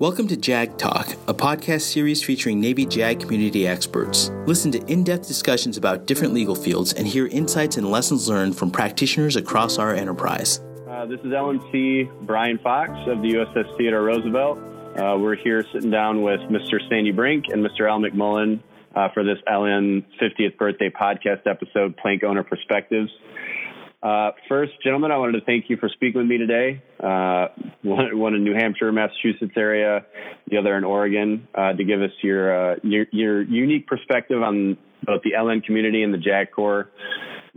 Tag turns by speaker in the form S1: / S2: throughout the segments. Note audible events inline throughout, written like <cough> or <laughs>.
S1: Welcome to JAG Talk, a podcast series featuring Navy JAG community experts. Listen to in depth discussions about different legal fields and hear insights and lessons learned from practitioners across our enterprise.
S2: Uh, this is LNC Bryan Fox of the USS Theodore Roosevelt. Uh, we're here sitting down with Mr. Sandy Brink and Mr. Al McMullen uh, for this LN 50th birthday podcast episode, Plank Owner Perspectives. Uh, first, gentlemen, I wanted to thank you for speaking with me today. Uh, one, one, in New Hampshire, Massachusetts area, the other in Oregon, uh, to give us your, uh, your, your unique perspective on both the LN community and the JAG Corps.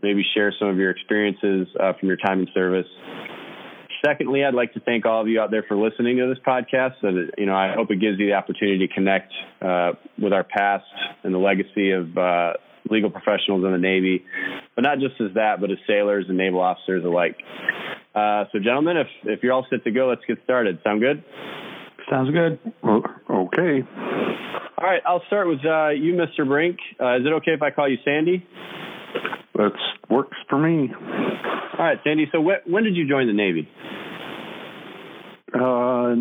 S2: Maybe share some of your experiences uh, from your time in service. Secondly, I'd like to thank all of you out there for listening to this podcast. That, you know, I hope it gives you the opportunity to connect with our past and the legacy of legal professionals in the Navy, but not just as that, but as sailors and naval officers alike. Uh, so, gentlemen, if if you're all set to go, let's get started. Sound good?
S3: Sounds good.
S4: okay.
S2: All right, I'll start with uh, you, Mr. Brink. Uh, is it okay if I call you Sandy?
S4: That works for me.
S2: All right, Sandy. So, wh- when did you join the Navy?
S4: Uh,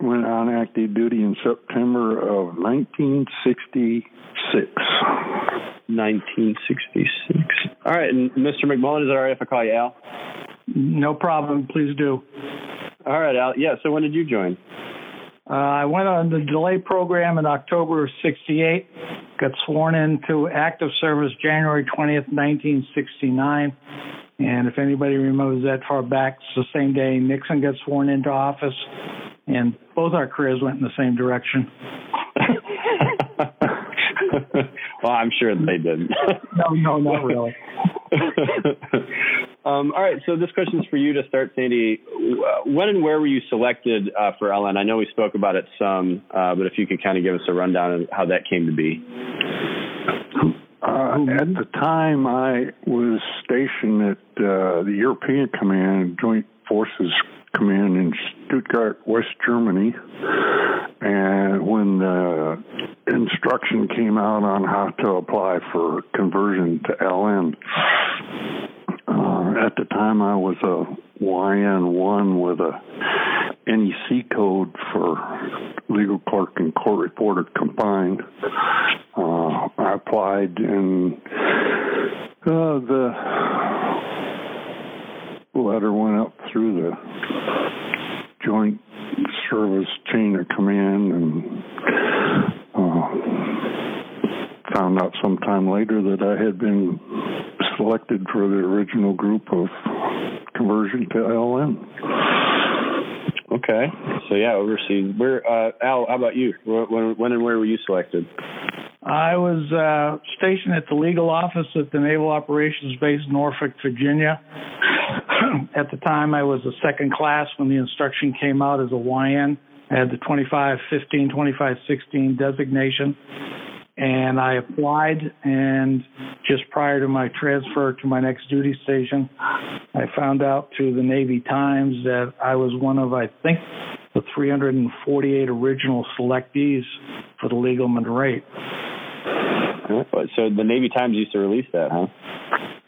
S4: went on active duty in September of 1966.
S2: 1966. All right, and Mr. McMullen, is it all right if I call you Al?
S3: No problem. Please do.
S2: All right, Al. Yeah, so when did you join?
S3: Uh, I went on the delay program in October of 68, got sworn into active service January 20th, 1969. And if anybody remembers that far back, it's the same day Nixon got sworn into office, and both our careers went in the same direction. <laughs>
S2: well, I'm sure they didn't.
S3: no, no, not really. <laughs>
S2: um, all right, so this question is for you to start, Sandy. When and where were you selected uh, for LN? I know we spoke about it some, uh, but if you could kind of give us a rundown of how that came to be.
S4: Uh, at the time, I was stationed at uh, the European Command, Joint Forces Command in Stuttgart, West Germany. And when the instruction came out on how to apply for conversion to LN, uh, at the time I was a YN1 with a NEC code for legal clerk and court reporter combined. Uh, I applied and uh, the letter went up through the joint service chain of command and uh, found out sometime later that I had been selected for the original group of conversion to LN.
S2: Okay, so yeah, overseas. Where uh, Al? How about you? When, when and where were you selected?
S3: I was uh, stationed at the legal office at the Naval Operations Base, Norfolk, Virginia. At the time, I was a second class when the instruction came out as a YN. I had the 2515, 2516 designation. And I applied, and just prior to my transfer to my next duty station, I found out through the Navy Times that I was one of, I think, the 348 original selectees for the legalman rate.
S2: So the Navy Times used to release that, huh?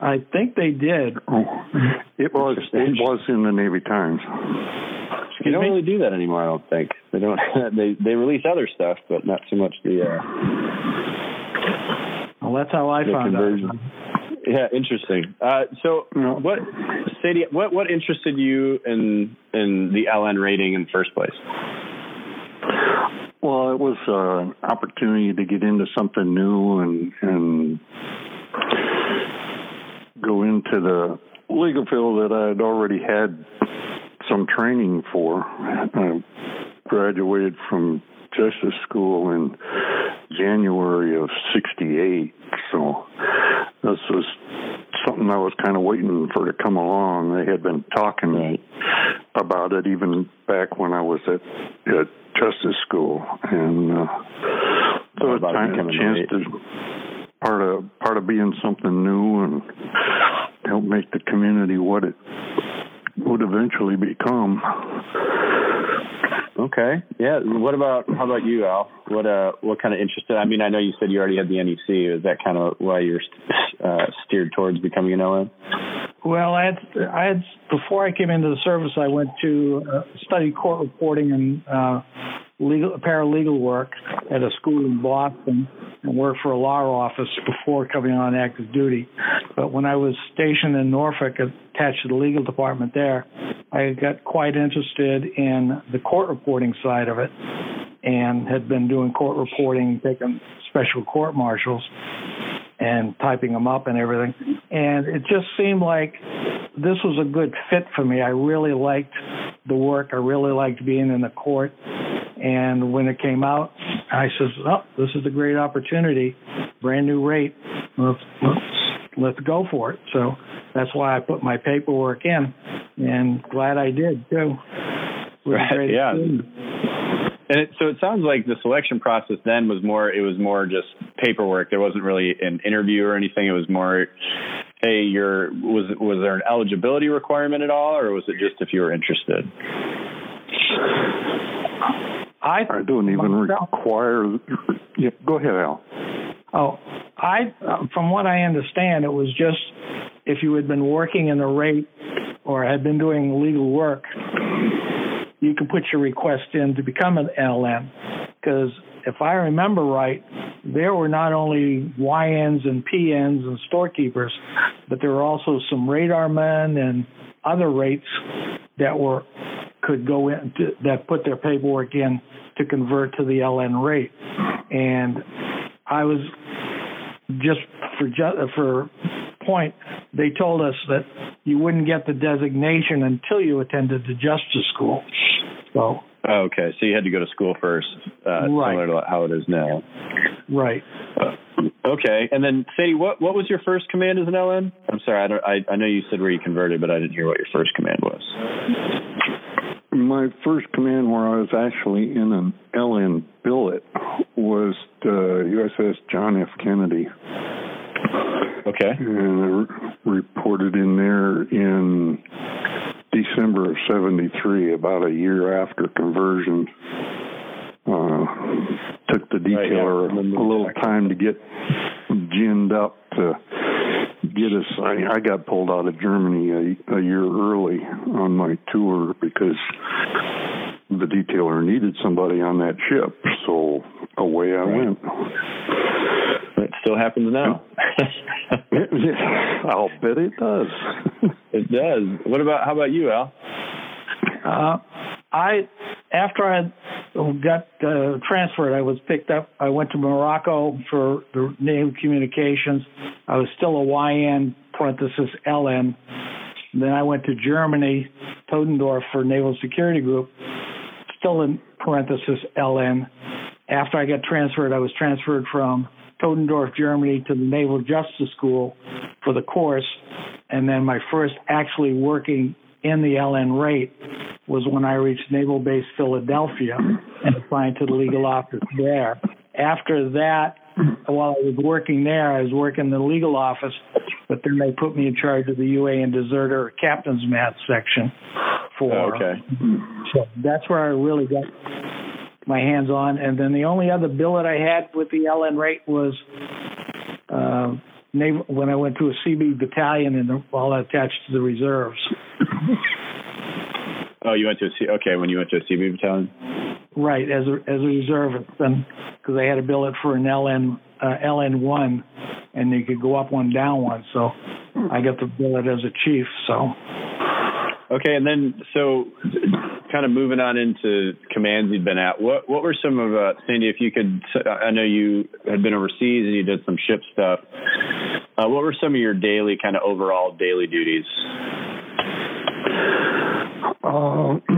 S3: I think they did.
S4: It was it was in the Navy Times.
S2: They don't really do that anymore. I don't think they don't. <laughs> they they release other stuff, but not so much the. Uh,
S3: well, that's how I found conversion. out.
S2: Yeah, interesting. Uh, so, what, Sandy, what what interested you in in the LN rating in the first place?
S4: Well, it was uh, an opportunity to get into something new and and go into the legal field that I had already had some training for. I graduated from justice school in January of 68. So this was something I was kind of waiting for to come along. They had been talking about it even back when I was at, at justice school. And uh, so it's kind of a chance to part of part of being something new and help make the community what it would eventually become.
S2: Okay. Yeah. What about how about you, Al? What uh what kind of interested? I mean, I know you said you already had the NEC. Is that kind of why you're uh, steered towards becoming an LN?
S3: Well, I had, I had before I came into the service, I went to uh, study court reporting and uh, legal paralegal work at a school in Boston and worked for a law office before coming on active duty. But when I was stationed in Norfolk, attached to the legal department there, I got quite interested in the court reporting side of it and had been doing court reporting, taking special court martials and typing them up and everything. And it just seemed like this was a good fit for me. I really liked the work. I really liked being in the court. And when it came out, I said, "Oh, this is a great opportunity, brand new rate. Let's, let's, let's go for it." So that's why I put my paperwork in, and glad I did too.
S2: Right. Yeah. And it, so it sounds like the selection process then was more, it was more just paperwork. There wasn't really an interview or anything. It was more, hey, you're, was, was there an eligibility requirement at all, or was it just if you were interested?
S3: I,
S4: I don't even require. Yeah, go ahead, Al.
S3: Oh, I, from what I understand, it was just if you had been working in the rate or had been doing legal work, you can put your request in to become an LN. Because if I remember right, there were not only YNs and PNs and storekeepers, but there were also some radar men and other rates that were could go in to, that put their paperwork in to convert to the LN rate. And I was just for for point, they told us that you wouldn't get the designation until you attended the justice school. So.
S2: Oh, okay, so you had to go to school first, uh, right. similar to how it is now.
S3: Right.
S2: Uh, okay, and then Sandy, what what was your first command as an LN? I'm sorry, I don't. I, I know you said where you converted, but I didn't hear what your first command was.
S4: My first command, where I was actually in an LN billet, was the USS John F. Kennedy.
S2: Okay.
S4: And I re- reported in there in December of 73, about a year after conversion. Uh, took the detailer right, yeah. a little time to get ginned up to get us. I, I got pulled out of Germany a, a year early on my tour because the detailer needed somebody on that ship. So away I right. went.
S2: It still happens now. <laughs>
S4: I'll bet it does. <laughs>
S2: it does. What about how about you, Al?
S3: Uh, I after I got uh, transferred, I was picked up. I went to Morocco for the Naval Communications. I was still a YN parenthesis LN. Then I went to Germany, Tottendorf for Naval Security Group, still in parenthesis LN. After I got transferred, I was transferred from Tottendorf, Germany to the Naval Justice School for the course. And then my first actually working in the LN rate was when I reached Naval Base Philadelphia and assigned to the legal office there. After that, while I was working there, I was working in the legal office, but then they put me in charge of the UA deserter captain's mast section for.
S2: Oh, okay.
S3: So that's where I really got my hands on. And then the only other billet I had with the LN rate was uh, when I went to a CB battalion and all attached to the reserves.
S2: oh, you went to a C. Okay, when you went to a CB battalion.
S3: Right, as a as a reservist, and because I had a billet for an LN uh, LN one, and you could go up one, down one. So I got the billet as a chief. So.
S2: Okay, and then so kind of moving on into commands you've been at. What what were some of uh, Sandy? If you could, I know you had been overseas and you did some ship stuff. Uh, what were some of your daily kind of overall daily duties?
S4: Uh, <clears throat>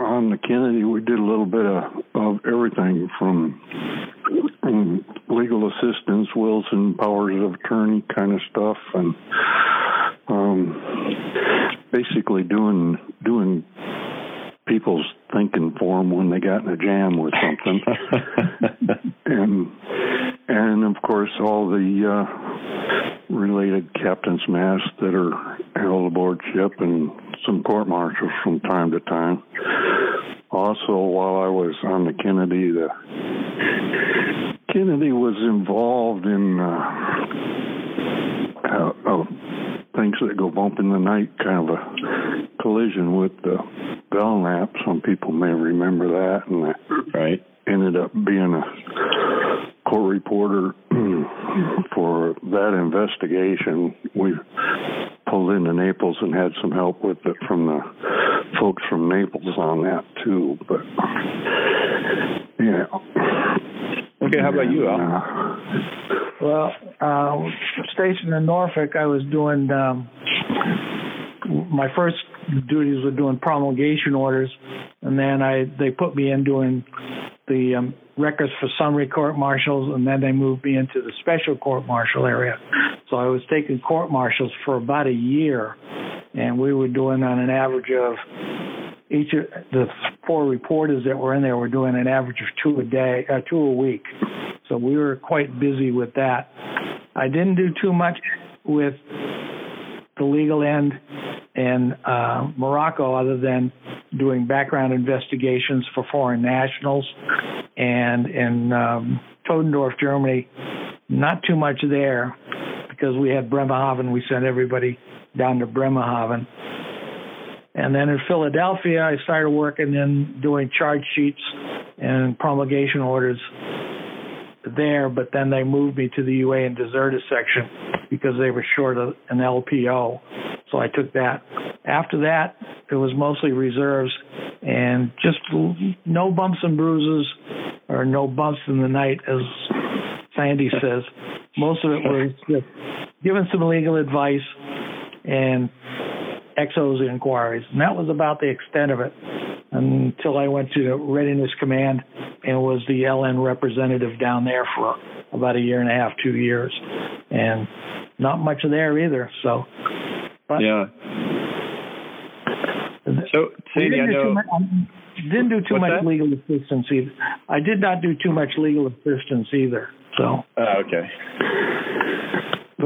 S4: on the Kennedy, we did a little bit of, of everything from legal assistance, wills and powers of attorney kind of stuff, and um, basically doing doing people's thinking for them when they got in a jam with something, <laughs> and and of course all the uh, related captain's mast that are held aboard ship and some court martials from time to time. Also, while I was on the Kennedy, the Kennedy was involved in uh, a, a things that go bump in the night, kind of a collision with the Belknap. Some people may remember that, and that
S2: right.
S4: ended up being a court reporter <clears throat> for that investigation. We pulled into Naples and had some help with it from the folks from Naples on that too. But yeah.
S2: Okay, how about you, Al?
S3: Uh, well, uh, stationed in Norfolk, I was doing um, my first duties were doing promulgation orders, and then I they put me in doing the um, records for summary court martials, and then they moved me into the special court martial area. So I was taking court martials for about a year, and we were doing on an average of each of the four reporters that were in there were doing an average of two a day, uh, two a week. So we were quite busy with that. I didn't do too much with the legal end in uh, Morocco other than doing background investigations for foreign nationals. And in um, Todendorf, Germany, not too much there because we had Bremerhaven. We sent everybody down to Bremerhaven. And then in Philadelphia, I started working in doing charge sheets and promulgation orders there, but then they moved me to the UA and deserter section because they were short of an LPO. So I took that. After that, it was mostly reserves and just no bumps and bruises or no bumps in the night, as Sandy says. Most of it was just giving some legal advice and exos inquiries. And that was about the extent of it until I went to Readiness Command and was the LN representative down there for about a year and a half, two years. And not much there either. So,
S2: but yeah. So, Sandy, I know.
S3: Didn't do too much
S2: that?
S3: legal assistance either. I did not do too much legal assistance either. So.
S2: Uh, okay.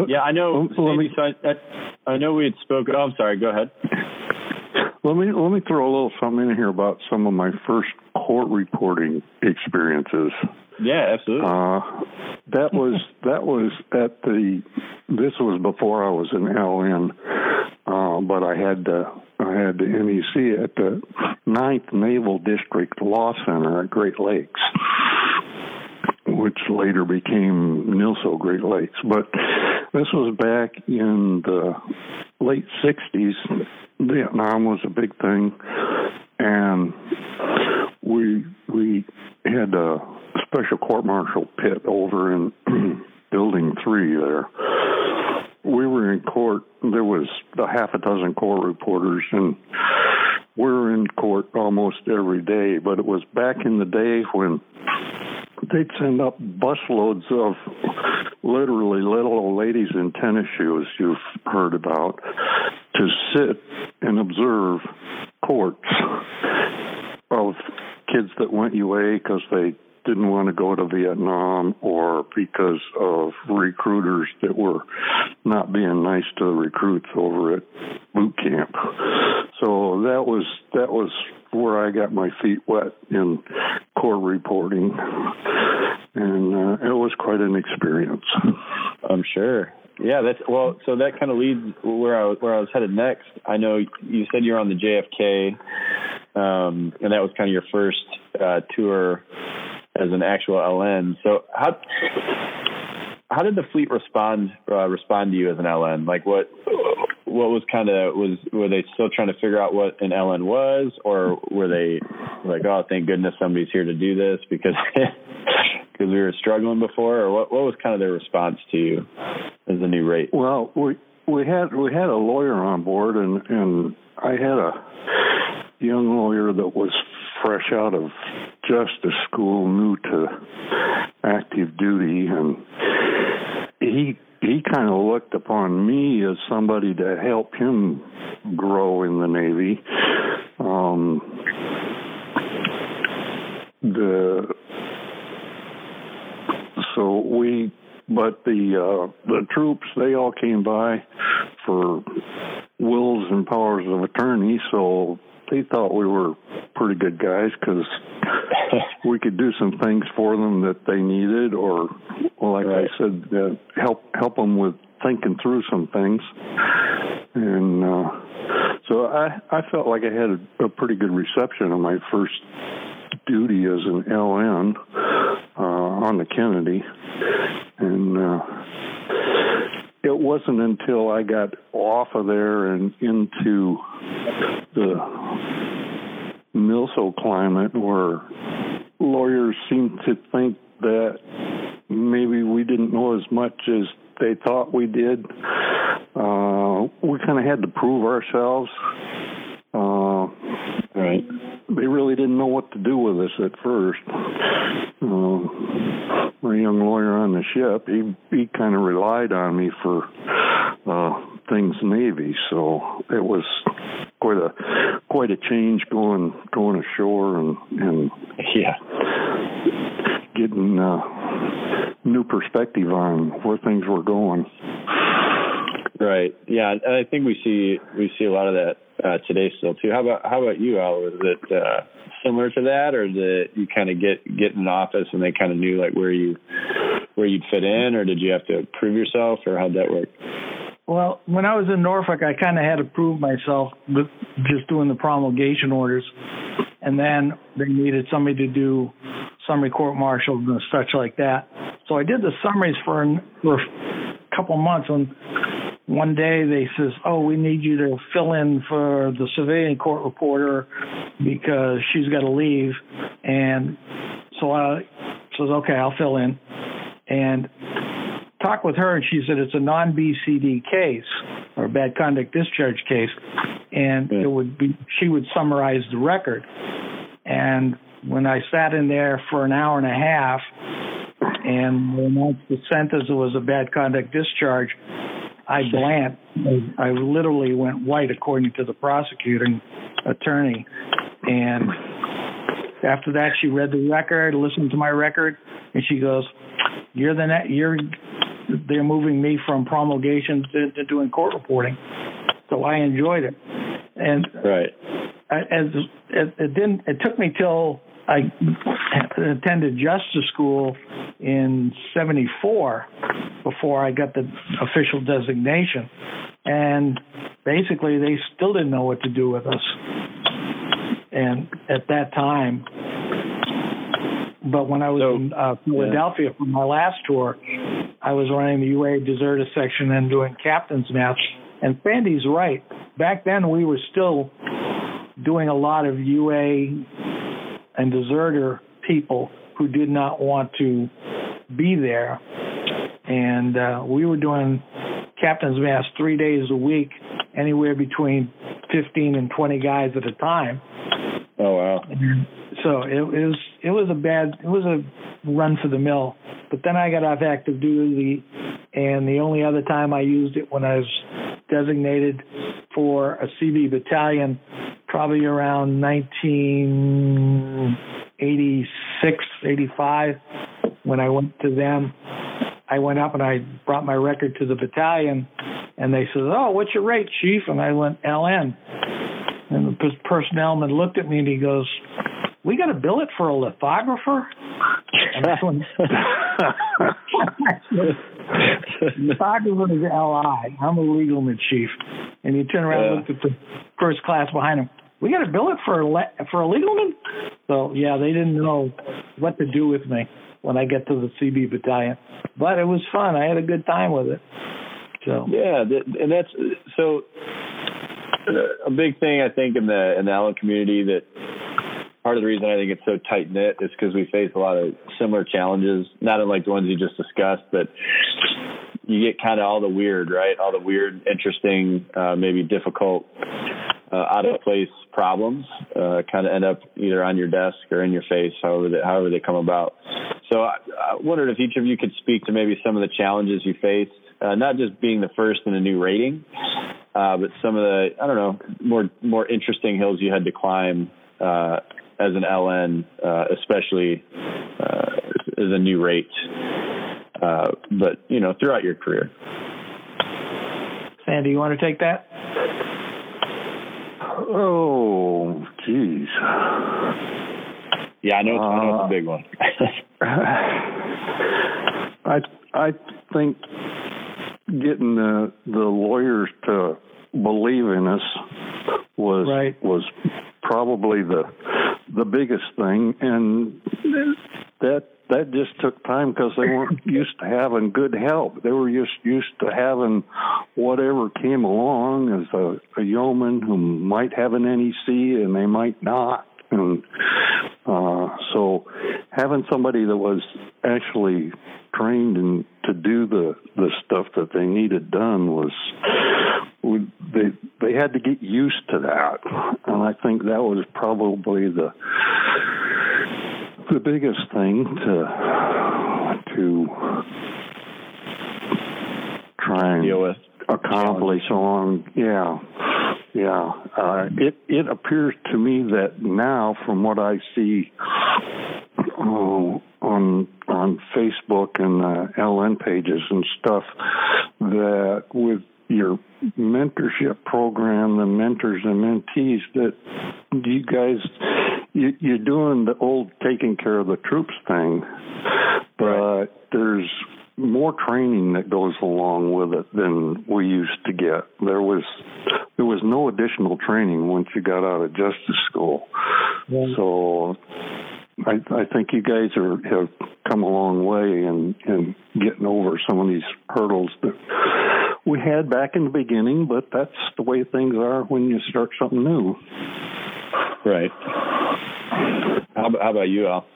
S2: Yeah, I know. Sandy, so I, I know we had spoken. Oh, I'm sorry. Go ahead.
S4: Let me let me throw a little something in here about some of my first court reporting experiences.
S2: Yeah, absolutely.
S4: Uh, that was <laughs> that was at the. This was before I was in LN, uh, but I had the I had the NEC at the Ninth Naval District Law Center at Great Lakes, which later became NILSO Great Lakes. But this was back in the late '60s. Vietnam was a big thing, and we we had a special court martial pit over in <clears throat> building three there. We were in court. There was a half a dozen court reporters, and we were in court almost every day. But it was back in the day when they'd send up busloads of literally little old ladies in tennis shoes you've heard about to sit and observe courts of kids that went UA because they didn't want to go to Vietnam or because of recruiters that were not being nice to the recruits over at boot camp. So that was that was where I got my feet wet in court reporting, and uh, it was quite an experience.
S2: I'm sure. Yeah, that's well. So that kind of leads where I was, where I was headed next. I know you said you're on the JFK, um, and that was kind of your first uh, tour as an actual LN. So how how did the fleet respond uh, respond to you as an LN? Like what what was kind of was were they still trying to figure out what an LN was, or were they like, oh, thank goodness somebody's here to do this because <laughs> because we were struggling before, or what what was kind of their response to you as a new rate?
S4: Well, we we had we had a lawyer on board, and and I had a young lawyer that was fresh out of justice school, new to active duty, and he he kind of looked upon me as somebody to help him grow in the Navy. Um, the so we but the uh, the troops they all came by for wills and powers of attorney. So they thought we were pretty good guys because <laughs> we could do some things for them that they needed, or, like right. I said, uh, help help them with thinking through some things, and uh, so I I felt like I had a, a pretty good reception of my first duty as an LN uh, on the Kennedy, and uh, it wasn't until I got off of there and into the NILSO climate where lawyers seemed to think that maybe we didn't know as much as they thought we did. Uh, we kind of had to prove ourselves. Uh,
S2: right.
S4: They really didn't know what to do with us at first. Uh, my young lawyer on the ship, he he kind of relied on me for uh, things Navy, so it was quite a quite a change going going ashore and and
S2: yeah
S4: getting uh, new perspective on where things were going.
S2: Right. Yeah, and I think we see we see a lot of that uh, today still too. How about how about you, Al? Was it uh, similar to that, or did you kind of get get in the office and they kind of knew like where you where you'd fit in, or did you have to prove yourself, or how'd that work?
S3: Well, when I was in Norfolk, I kind of had to prove myself with just doing the promulgation orders, and then they needed somebody to do summary court martial and such like that. So I did the summaries for, for a couple months. And one day they says, "Oh, we need you to fill in for the civilian court reporter because she's got to leave." And so I says, "Okay, I'll fill in." And talked with her, and she said it's a non-BCD case or bad conduct discharge case, and it would be she would summarize the record. And when I sat in there for an hour and a half and announced the sentence was a bad conduct discharge, I blanked. I literally went white, according to the prosecuting attorney. And after that, she read the record, listened to my record, and she goes, "You're the net. You're they're moving me from promulgation to, to doing court reporting." So I enjoyed it. And
S2: right.
S3: as it, it didn't, it took me till I attended justice school in 74 before I got the official designation. And basically, they still didn't know what to do with us. And at that time, but when I was so, in uh, Philadelphia yeah. for my last tour, I was running the UA deserter section and doing captain's mast. And Sandy's right. Back then, we were still doing a lot of UA and deserter people who did not want to be there. And uh, we were doing captain's mast three days a week, anywhere between 15 and 20 guys at a time.
S2: Oh wow!
S3: So it, it was it was a bad it was a run for the mill. But then I got off active duty, and the only other time I used it when I was designated for a CB battalion probably around 1986, 85, when I went to them. I went up and I brought my record to the battalion, and they said, "Oh, what's your rate, chief?" And I went LN. And the personnelman looked at me and he goes, "We got a billet for a lithographer." And I went, <laughs> lithographer is LI. I'm a legalman chief. And he turned around yeah. and looked at the first class behind him we got a billet for a le- for a legalman. So yeah, they didn't know what to do with me when I get to the CB battalion, but it was fun. I had a good time with it. So
S2: yeah, and that's so a big thing I think in the in the LN community that part of the reason I think it's so tight knit is because we face a lot of similar challenges, not unlike the ones you just discussed, but you get kind of all the weird, right? All the weird, interesting, uh, maybe difficult uh, out of place problems uh, kind of end up either on your desk or in your face, however they, however they come about. So I, I wondered if each of you could speak to maybe some of the challenges you faced, uh, not just being the first in a new rating, uh, but some of the I don't know more more interesting hills you had to climb uh, as an LN, uh, especially as a new rate. But you know, throughout your career.
S3: Sandy, you want to take that?
S4: Oh, geez.
S2: Yeah, I know it's, uh, I know it's a big one. <laughs>
S4: I I think getting the the lawyers to believe in us was
S3: right.
S4: was probably the the biggest thing, and that that just took time because they weren't <laughs> used to having good help. They were just used to having whatever came along as a, a yeoman who might have an NEC and they might not. And uh, so having somebody that was actually trained and to do the the stuff that they needed done was they they had to get used to that, and I think that was probably the the biggest thing to to try and
S2: deal with.
S4: accomplish on yeah yeah. Uh, it it appears to me that now from what I see uh, on on Facebook and uh, LN pages and stuff that with your mentorship program, the mentors and mentees, that you guys you, you're doing the old taking care of the troops thing, but right. there's more training that goes along with it than we used to get. There was there was no additional training once you got out of justice school. Yeah. So I, I think you guys are have come a long way in in getting over some of these hurdles that we had back in the beginning, but that's the way things are when you start something new.
S2: Right. How, how about you, Al?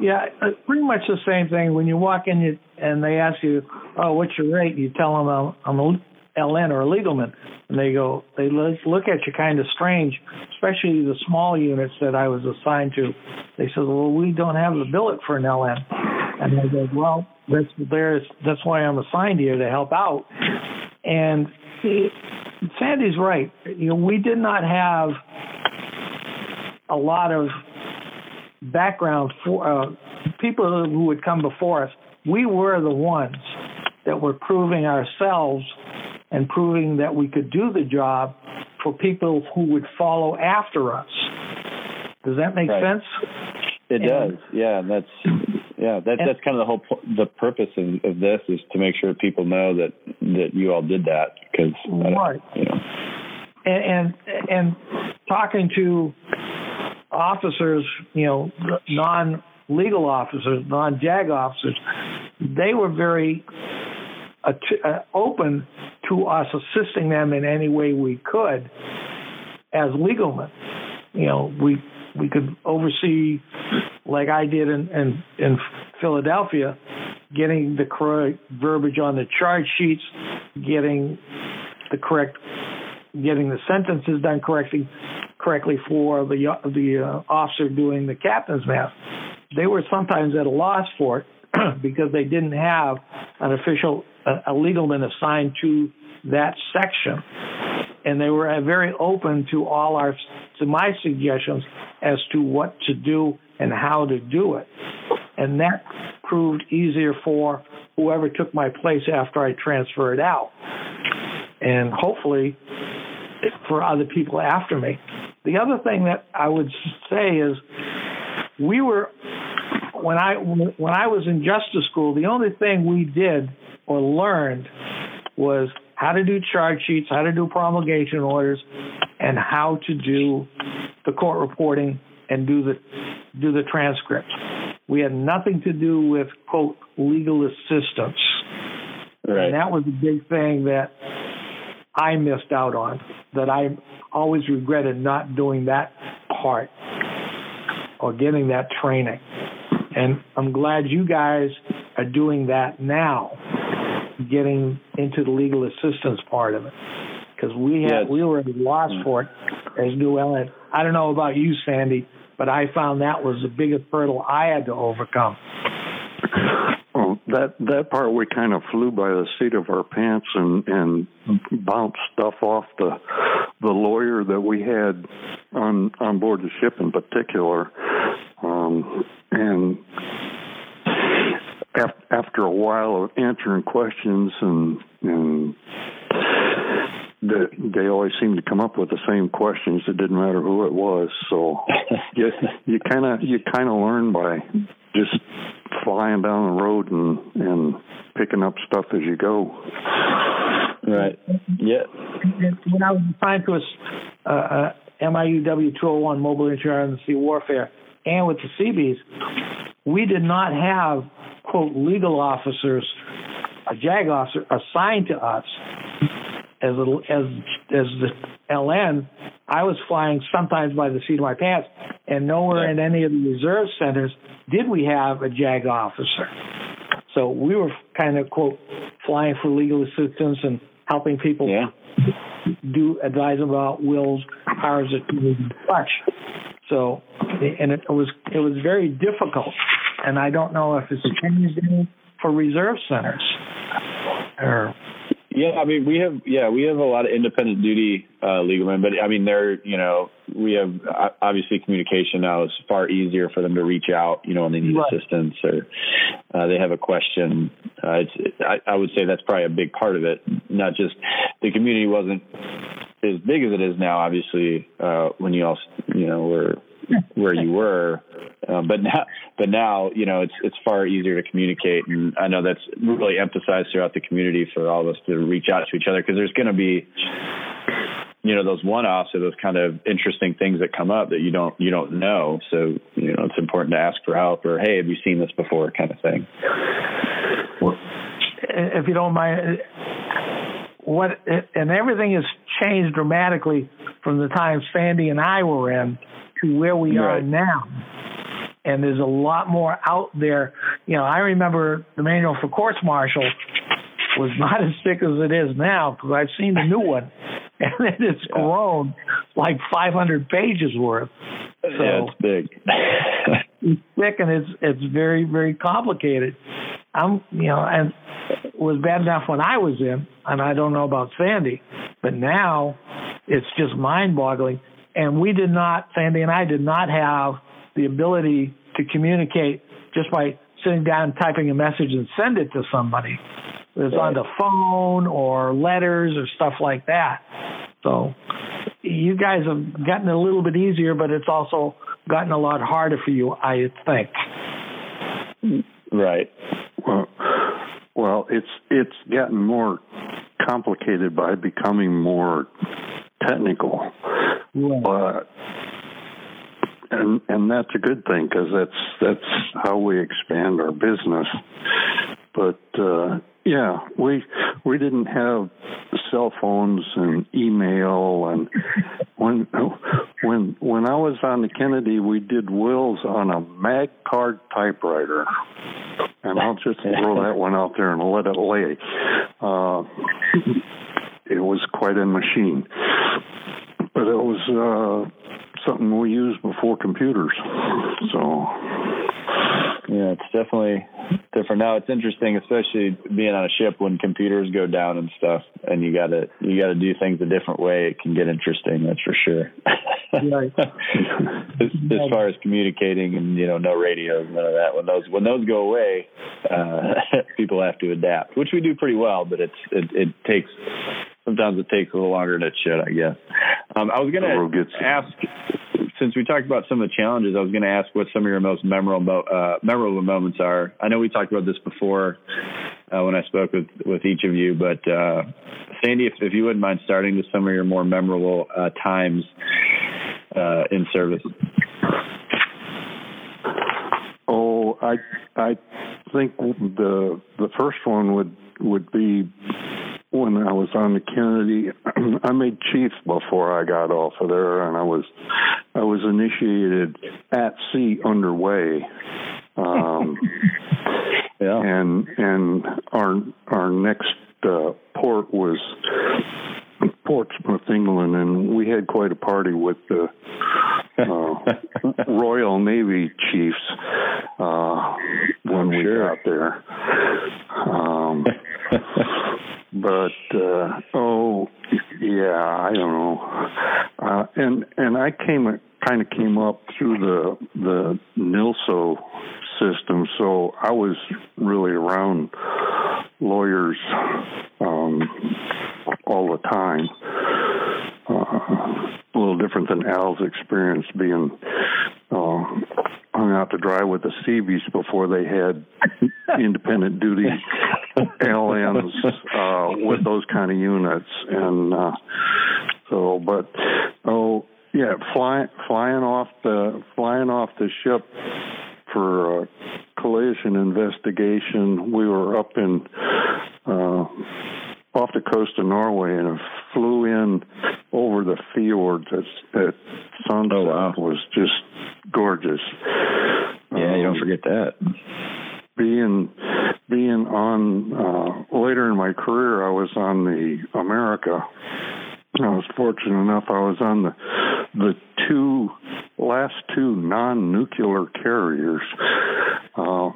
S3: Yeah, uh, pretty much the same thing. When you walk in you, and they ask you, "Oh, what's your rate?" You tell them I'm, I'm a LN or a legalman, and they go, they look at you kind of strange, especially the small units that I was assigned to. They said, "Well, we don't have the billet for an LN," and I go, "Well, that's there's that's why I'm assigned here to help out." And Sandy's right. You know, we did not have a lot of background for uh, people who would come before us. We were the ones that were proving ourselves and proving that we could do the job for people who would follow after us. Does that make
S2: right.
S3: sense?
S2: It and, does. Yeah, that's yeah. That, and, that's kind of the whole the purpose of, of, this is to make sure people know that that you all did that because
S3: right. You know. and, and and talking to officers, you know, non legal officers, non JAG officers, they were very uh, open to us assisting them in any way we could as legalmen. You know, we we could oversee, like I did in in, in Philadelphia, getting the correct verbiage on the charge sheets, getting the correct, getting the sentences done correctly, correctly for the the uh, officer doing the captain's mast. They were sometimes at a loss for it <clears throat> because they didn't have an official a, a legalman assigned to that section, and they were very open to all our to my suggestions as to what to do and how to do it, and that proved easier for whoever took my place after I transferred out, and hopefully for other people after me. The other thing that I would say is we were when I when I was in justice school, the only thing we did or learned was how to do charge sheets, how to do promulgation orders, and how to do the court reporting and do the do the transcripts. We had nothing to do with quote legal assistance.
S2: Right.
S3: And that was a big thing that I missed out on. That I always regretted not doing that part or getting that training. And I'm glad you guys are doing that now getting into the legal assistance part of it because we had yes. we were at a loss for it as New LN. I don't know about you, Sandy, but I found that was the biggest hurdle I had to overcome.
S4: That that part we kind of flew by the seat of our pants and and bounced stuff off the the lawyer that we had on on board the ship in particular, um, and after a while of answering questions and and the, they always seemed to come up with the same questions. It didn't matter who it was. So <laughs> you you kind of you kind of learn by just flying down the road and and picking up stuff as you go.
S2: Right. Yeah.
S3: When I was assigned to a uh, uh, MIU W201 Mobile Inshore Warfare and with the Seabees, we did not have quote legal officers, a JAG officer assigned to us as a, as as the LN. I was flying sometimes by the seat of my pants, and nowhere in any of the reserve centers did we have a JAG officer. So we were kind of quote flying for legal assistance and helping people
S2: yeah.
S3: do advise them about wills, powers of such. So, and it was it was very difficult, and I don't know if it's changed any for reserve centers. Or
S2: yeah, I mean we have yeah we have a lot of independent duty uh, legal men, but I mean they're you know we have obviously communication now is far easier for them to reach out you know when they need right. assistance or uh, they have a question. Uh, it's I, I would say that's probably a big part of it. Not just the community wasn't as big as it is now, obviously, uh, when you all, you know, were where you were. Um, but now, but now, you know, it's it's far easier to communicate, and I know that's really emphasized throughout the community for all of us to reach out to each other because there's going to be, you know, those one-offs or those kind of interesting things that come up that you don't you don't know. So you know, it's important to ask for help or hey, have you seen this before, kind of thing.
S3: If you don't mind what and everything has changed dramatically from the time Sandy and I were in to where we right. are now. And there's a lot more out there. You know, I remember the manual for courts martial was <laughs> not as thick as it is now because I've seen the new one, <laughs> and it has grown like 500 pages worth.
S2: So yeah, it's big. <laughs>
S3: it's thick and it's it's very very complicated. I'm you know and it was bad enough when I was in, and I don't know about Sandy, but now it's just mind-boggling. And we did not, Sandy and I did not have the ability to communicate just by sitting down, typing a message, and send it to somebody. It's on the phone or letters or stuff like that. So you guys have gotten a little bit easier, but it's also gotten a lot harder for you, I think.
S2: Right.
S4: Well, well, it's it's gotten more complicated by becoming more technical, but and and that's a good thing because that's that's how we expand our business. But uh, yeah, we we didn't have cell phones and email and when when when I was on the Kennedy, we did wills on a mag card typewriter, and I'll just throw that one out there and let it lay. Uh, it was quite a machine, but it was uh, something we used before computers. <laughs> So
S2: yeah, it's definitely different now. It's interesting, especially being on a ship when computers go down and stuff, and you gotta you gotta do things a different way. It can get interesting, that's for sure.
S3: Right. <laughs>
S2: as, as far as communicating and you know no radios, none of that. When those when those go away, uh, <laughs> people have to adapt, which we do pretty well. But it's it, it takes sometimes it takes a little longer than it should, I guess. Um, I was going to ask, since we talked about some of the challenges, I was going to ask what some of your most memorable uh, memorable moments are. I know we talked about this before uh, when I spoke with with each of you, but uh, Sandy, if, if you wouldn't mind starting with some of your more memorable uh, times uh, in service.
S4: Oh, I I think the the first one would would be when I was on the Kennedy, <clears throat> I made chief before I got off of there, and I was I was initiated at sea underway. Um, <laughs>
S2: yeah,
S4: and and our our next uh, port was Portsmouth, England, and we had quite a party with the uh, <laughs> Royal Navy chiefs uh, when we
S2: sure.
S4: got there. Um, <laughs> <laughs> but uh, oh yeah, I don't know. Uh, and and I came kind of came up through the the NILSO system, so I was really around lawyers um, all the time. Different than Al's experience being uh, hung out to dry with the Seabees before they had <laughs> independent duty LNs uh, with those kind of units, and uh, so, but oh yeah, flying flying off the flying off the ship for a collision investigation. We were up in uh, off the coast of Norway and flew in over the fjords at, at sunset.
S5: Oh, wow.
S4: was just gorgeous.
S5: Yeah, you don't
S4: Um,
S5: forget that.
S4: being being on uh, later in my career, I was on the America. I was fortunate enough. I was on the the two last two non-nuclear carriers. Uh,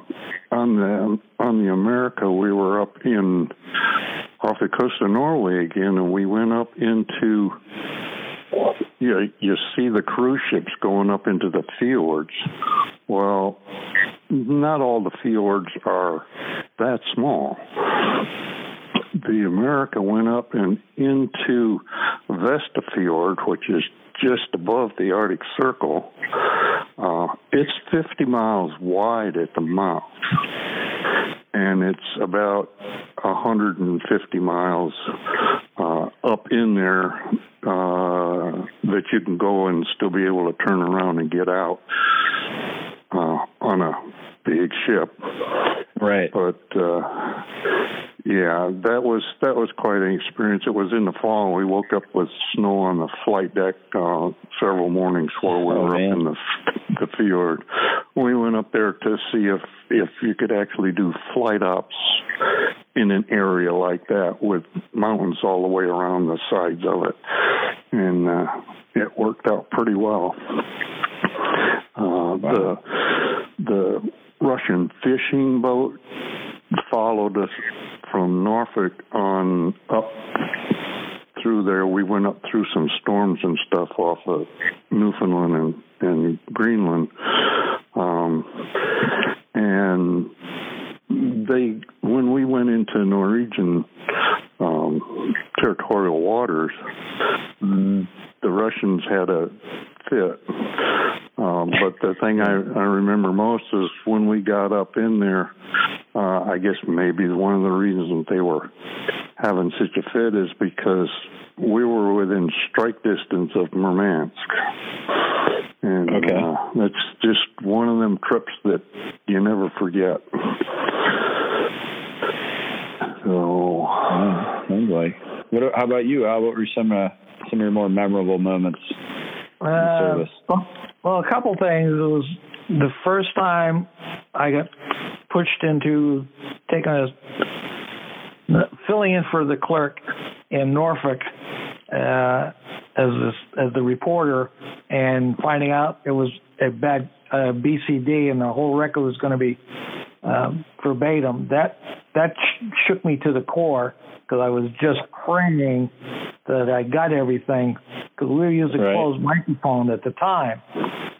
S4: on the on the America, we were up in off the coast of Norway again, and we went up into you you see the cruise ships going up into the fjords. Well, not all the fjords are that small. The America went up and into Vesta Fjord, which is just above the Arctic Circle. Uh, it's 50 miles wide at the mouth, and it's about 150 miles uh, up in there uh, that you can go and still be able to turn around and get out uh, on a big ship.
S5: Right.
S4: But uh, yeah, that was that was quite an experience. It was in the fall. We woke up with snow on the flight deck uh, several mornings while we
S5: Oh,
S4: were
S5: man.
S4: up in the the fjord. We went up there to see if if you could actually do flight ops in an area like that with mountains all the way around the sides of it, and uh, it worked out pretty well. Uh, The the Russian fishing boat followed us from Norfolk on up through there. We went up through some storms and stuff off of Newfoundland and, and Greenland. Um, and they, when we went into Norwegian um, territorial waters, the Russians had a fit. Um, but the thing I, I remember most is when we got up in there, uh, I guess maybe one of the reasons that they were having such a fit is because we were within strike distance of Murmansk. And
S5: Okay.
S4: uh, that's just one of them trips that you never forget. So,
S5: sounds like. What? How about you, Al? What were some uh, some of your more memorable moments
S3: Uh,
S5: service?
S3: well, a couple things. It was the first time I got pushed into taking a filling in for the clerk in Norfolk uh, as this, as the reporter, and finding out it was a bad uh, BCD and the whole record was going to be um, verbatim. That that sh- shook me to the core because I was just praying that I got everything because we were using
S5: Right.
S3: closed microphone at the time,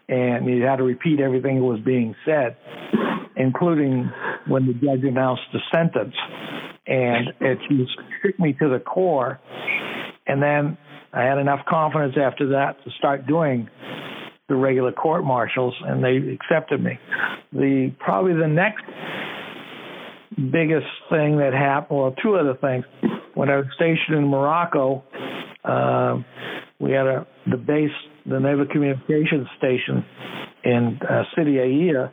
S3: and you had to repeat everything that was being said, including when the judge announced the sentence. And it just shook me to the core. And then I had enough confidence after that to start doing the regular court martials, and they accepted me. The probably the next biggest thing that happened, well, two other things. When I was stationed in Morocco, uh, we had a the base, the Naval Communications Station in uh, Sidi Yahia.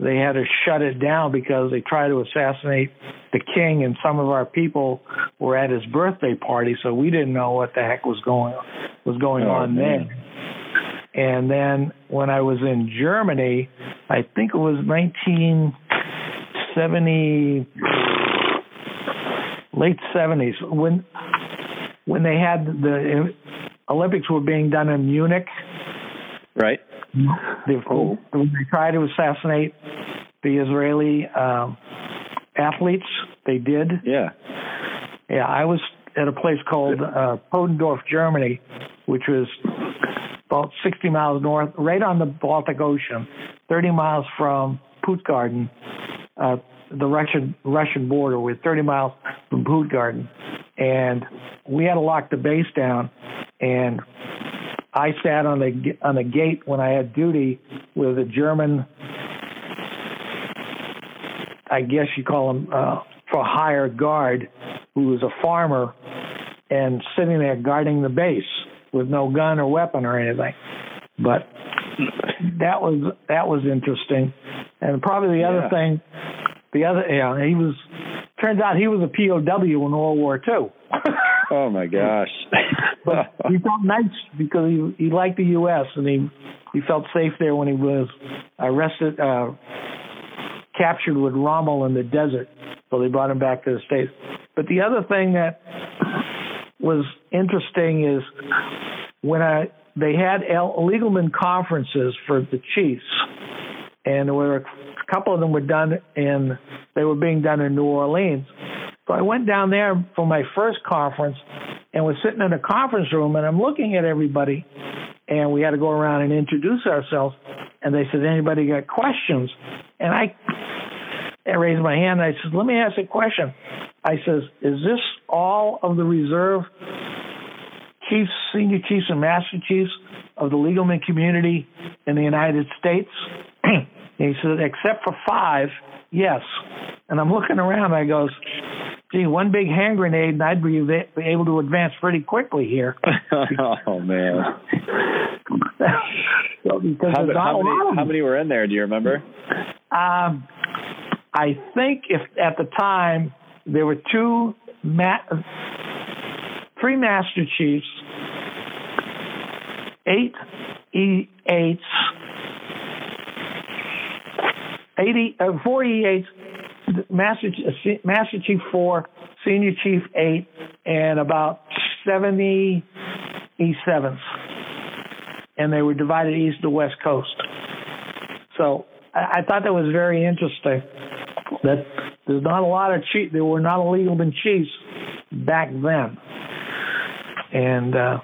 S3: They had to shut it down because they tried to assassinate the king, and some of our people were at his birthday party, so we didn't know what the heck was going was going
S5: Oh,
S3: on
S5: man.
S3: there. And then when I was in Germany, I think it was 1970, late 70s, when when they had the Olympics were being done in Munich.
S5: Right.
S3: They,
S4: Oh.
S3: When they tried to assassinate the Israeli um, athletes, they did.
S5: Yeah.
S3: Yeah, I was at a place called uh, Podendorf, Germany, which was about 60 miles north, right on the Baltic Ocean, 30 miles from Puttgarden, uh, the Russian Russian border. We're 30 miles from Puttgarden, and we had to lock the base down. And I sat on the on the gate when I had duty with a German. I guess you call him uh, for hire guard, who was a farmer, and sitting there guarding the base with no gun or weapon or anything. But that was that was interesting, and probably the yeah. other thing, the other yeah, he was. Turns out he was a POW in World War II. <laughs>
S2: oh my gosh!
S3: but he felt nice because he he liked the U.S. and he he felt safe there when he was arrested, uh, captured with Rommel in the desert. So they brought him back to the states. But the other thing that was interesting is when I they had legalman conferences for the chiefs, and there were a couple of them were done in they were being done in New Orleans. So I went down there for my first conference and was sitting in a conference room and I'm looking at everybody and we had to go around and introduce ourselves and they said anybody got questions and I I raised my hand and I said let me ask a question. I says is this all of the reserve chiefs, senior chiefs, and master chiefs of the legalman community in the United States? <clears throat> he said, except for five, yes. And I'm looking around, I goes, gee, one big hand grenade, and I'd be able to advance pretty quickly here. <laughs>
S2: oh man! <laughs> so, how, how, many, how many were in there? Do you remember?
S3: Um, I think if at the time there were two ma- three Master Chiefs, eight E eights, eighty uh, four E eights, Master Master Chief four, Senior Chief eight, and about seventy E sevens, and they were divided east to west coast. So I, I thought that was very interesting. That there's not a lot of chief. There were not legalman chiefs back then and uh,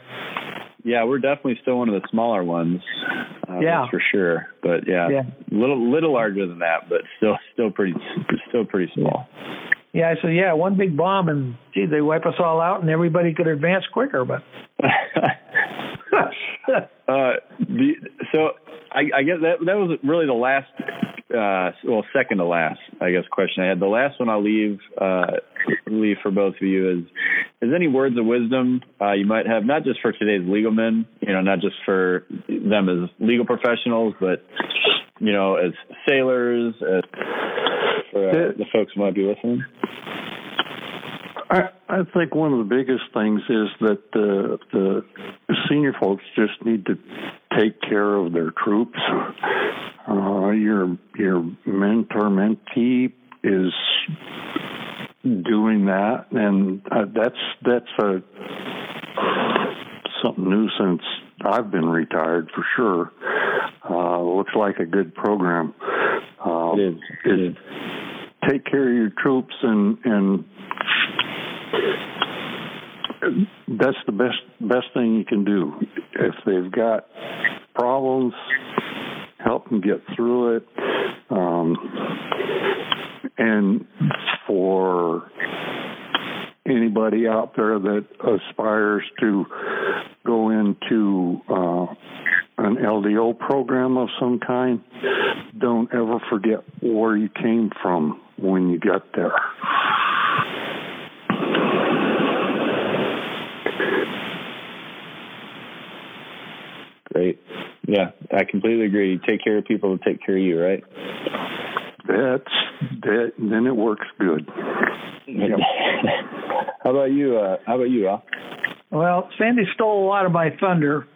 S2: yeah, we're definitely still one of the smaller ones. Uh,
S3: yeah,
S2: for sure. But yeah,
S3: yeah,
S2: little little larger than that, but still still pretty still pretty small.
S3: Yeah, I said, yeah, one big bomb, and gee, they wipe us all out, and everybody could advance quicker. But <laughs>
S2: uh, the, so I, I guess that that was really the last uh, well, second to last, I guess, question I had. The last one I'll leave uh, leave for both of you is: is any words of wisdom uh, you might have, not just for today's legalmen, you know, not just for them as legal professionals, but you know, as sailors, as for uh, the folks who might be listening.
S4: I, I think one of the biggest things is that the the senior folks just need to take care of their troops. Uh, your your mentor mentee is doing that, and uh, that's that's a something new since I've been retired for sure. Uh, looks like a good program.
S2: Uh, it is. It is.
S4: Take care of your troops and and that's the best best thing you can do. If they've got problems, help them get through it. Um, and for anybody out there that aspires to go into uh, an LDO program of some kind, don't ever forget where you came from when you got there.
S2: Great. Yeah, I completely agree. take care of people to take care of you, right?
S4: That's that. Then it works good.
S2: Yep. <laughs> how about you? Uh, how about you, Al?
S3: Well, Sandy stole a lot of my thunder,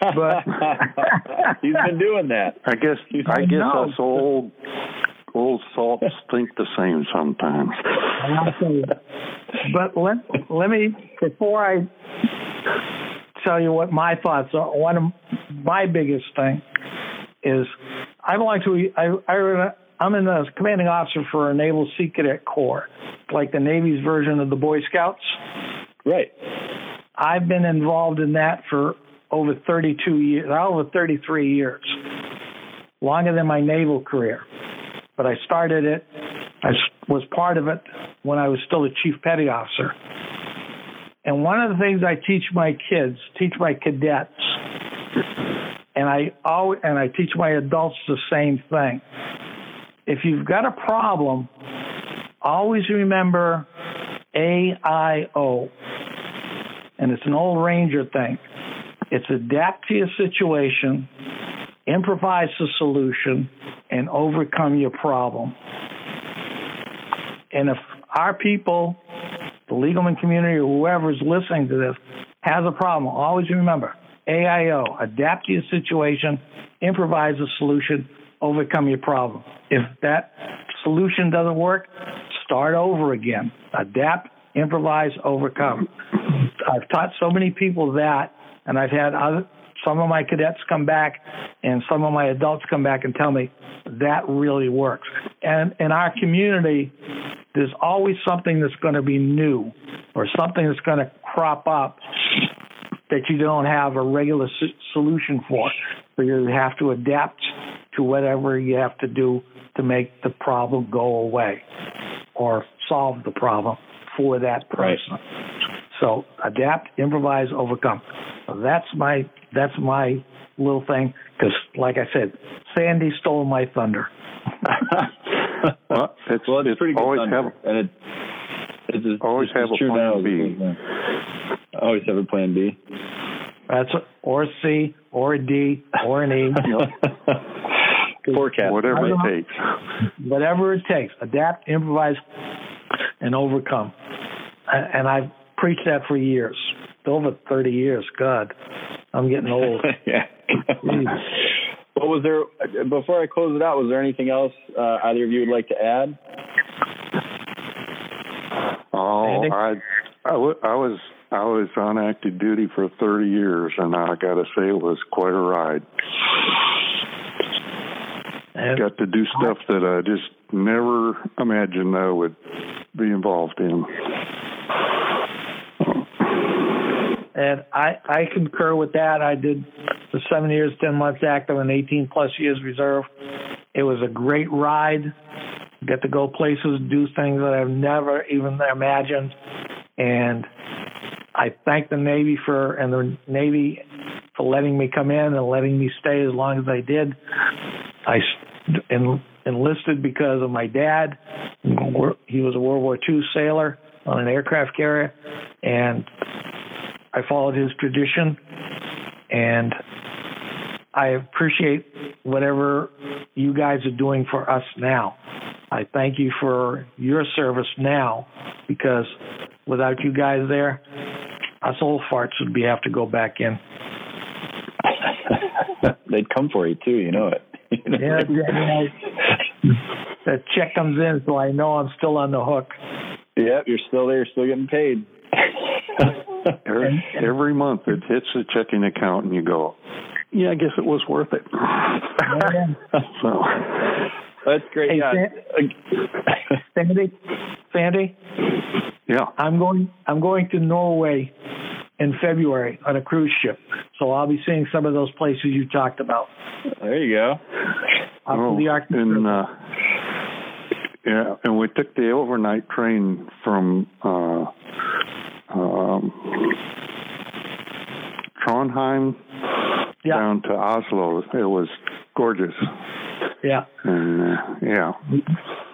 S3: but <laughs>
S2: he's been doing that.
S4: I guess. I guess know. us old old salts think the same sometimes. <laughs>
S3: but let let me before I tell you what my thoughts are. One of my biggest thing is I belong to I, I I'm in the commanding officer for a Naval Sea Cadet Corps, like the Navy's version of the Boy Scouts.
S2: Right.
S3: I've been involved in that for over 32 years, over 33 years, longer than my naval career. But I started it, I was part of it when I was still a chief petty officer. And one of the things I teach my kids, teach my cadets, and I always and I teach my adults the same thing. If you've got a problem, always remember AIO, and it's an old Ranger thing. It's adapt to your situation, improvise the solution, and overcome your problem. And if our people, the legalman community, or whoever's listening to this, has a problem, always remember AIO, adapt to your situation, improvise a solution, overcome your problem. If that solution doesn't work, start over again. Adapt, improvise, overcome. I've taught so many people that, and I've had other, some of my cadets come back and some of my adults come back and tell me that really works. And in our community, there's always something that's going to be new or something that's going to crop up that you don't have a regular solution for. So you have to adapt to whatever you have to do to make the problem go away or solve the problem for that person. Right. So adapt, improvise, overcome. So that's my that's my little thing because, like I said, Sandy stole my thunder. <laughs>
S2: well, it's, well, it's, it's pretty good always thunder, have, and it,
S4: it's, it's always it's, have a plan B.
S2: Always have a plan B.
S3: That's a, or a C or a D or an E. <laughs>
S2: Forecast.
S4: Whatever it takes.
S3: Whatever it takes. Adapt, improvise, and overcome. And I've preached that for years. Over 30 years. God, I'm getting old. <laughs>
S2: yeah. What was there, before I close it out, was there anything else uh, either of you would like to add?
S4: Oh, I, I, w- I was I was on active duty for 30 years, and I got to say it was quite a ride. And got to do stuff that I just never imagined I would be involved in.
S3: And I, I concur with that. I did the seven years, 10 months active, and 18 plus years reserve. It was a great ride. Get to go places, do things that I've never even imagined. And I thank the Navy for and the Navy for letting me come in and letting me stay as long as I did. I enlisted because of my dad. He was a World War II sailor on an aircraft carrier, and I followed his tradition. And I appreciate whatever you guys are doing for us now. I thank you for your service now because without you guys there, us old farts would be have to go back in. <laughs>
S2: They'd come for you too, you know it. <laughs>
S3: yeah, yeah, that check comes in, so I know I'm still on the hook.
S2: Yep, you're still there, you're still getting paid.
S4: Every, every month it hits the checking account, and you go, "Yeah, I guess it was worth it." <laughs> so
S2: that's great. Hey,
S3: yeah. Sandy, Sandy.
S4: Yeah.
S3: I'm going. I'm going to Norway in February on a cruise ship, so I'll be seeing some of those places you talked about.
S2: There you go.
S3: Up oh, the Arctic.
S4: And, uh, yeah, and we took the overnight train from uh, um, Trondheim yeah. down to Oslo. It was gorgeous.
S3: Yeah.
S4: And uh, yeah.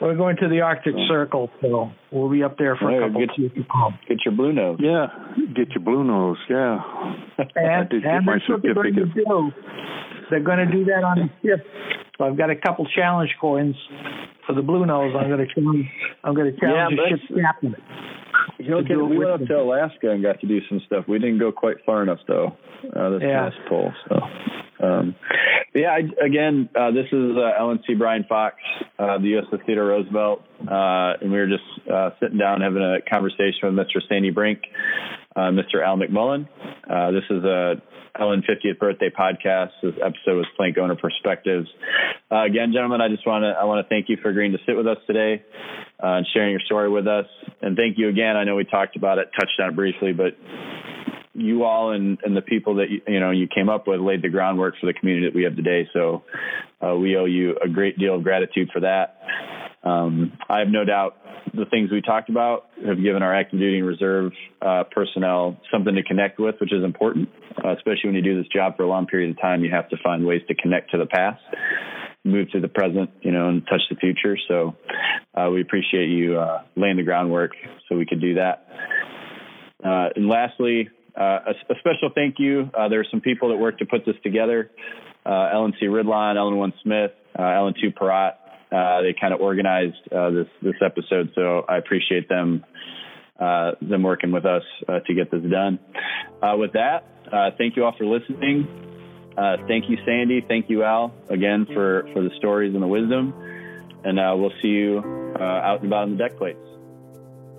S3: We're going to the Arctic so. Circle, so we'll be up there for a couple
S2: get,
S3: of.
S2: Get your blue nose.
S4: Yeah, get your blue nose. Yeah.
S3: And, <laughs> and that's what they're going to do. They're going to do that on the ship. So I've got a couple challenge coins for the blue nose. I'm going to challenge. I'm going to challenge yeah, the ship captain.
S2: You know, we went up to Alaska and got to do some stuff. We didn't go quite far enough though. Uh, this yeah. past pull. So. Um, yeah, I, again, uh, this is uh, LNC Bryan Fox, uh, the USS Theodore Roosevelt, uh, and we were just uh, sitting down having a conversation with Mr. Sandy Brink, uh, Mr. Al McMullen. this is a LN 50th birthday podcast. This episode was Plank Owner Perspectives. again, gentlemen, I just want to I want to thank you for agreeing to sit with us today and sharing your story with us. And thank you again. I know we talked about it, touched on it briefly, but you all and, and the people that you, you know you came up with laid the groundwork for the community that we have today. So uh, we owe you a great deal of gratitude for that. Um, I have no doubt the things we talked about have given our active duty and reserve uh, personnel something to connect with, which is important, uh, especially when you do this job for a long period of time. You have to find ways to connect to the past, move to the present, you know, and touch the future. So uh, we appreciate you uh, laying the groundwork so we could do that. Uh, and lastly, uh, a, a, special thank you. there are some people that worked to put this together. LNC Ridlon, LN One Smith, LN Two Parat, uh, they kind of organized uh, this this episode, so I appreciate them uh, them working with us uh, to get this done. Uh, with that, uh, thank you all for listening. Uh, thank you, Sandy. Thank you, Al, again for for the stories and the wisdom. And uh, we'll see you uh, out and about on the deck plates.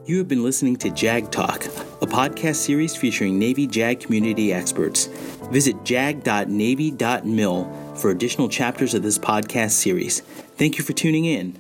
S1: You have been listening to JAG Talk, a podcast series featuring Navy JAG community experts. Visit jag.navy.mil for additional chapters of this podcast series. Thank you for tuning in.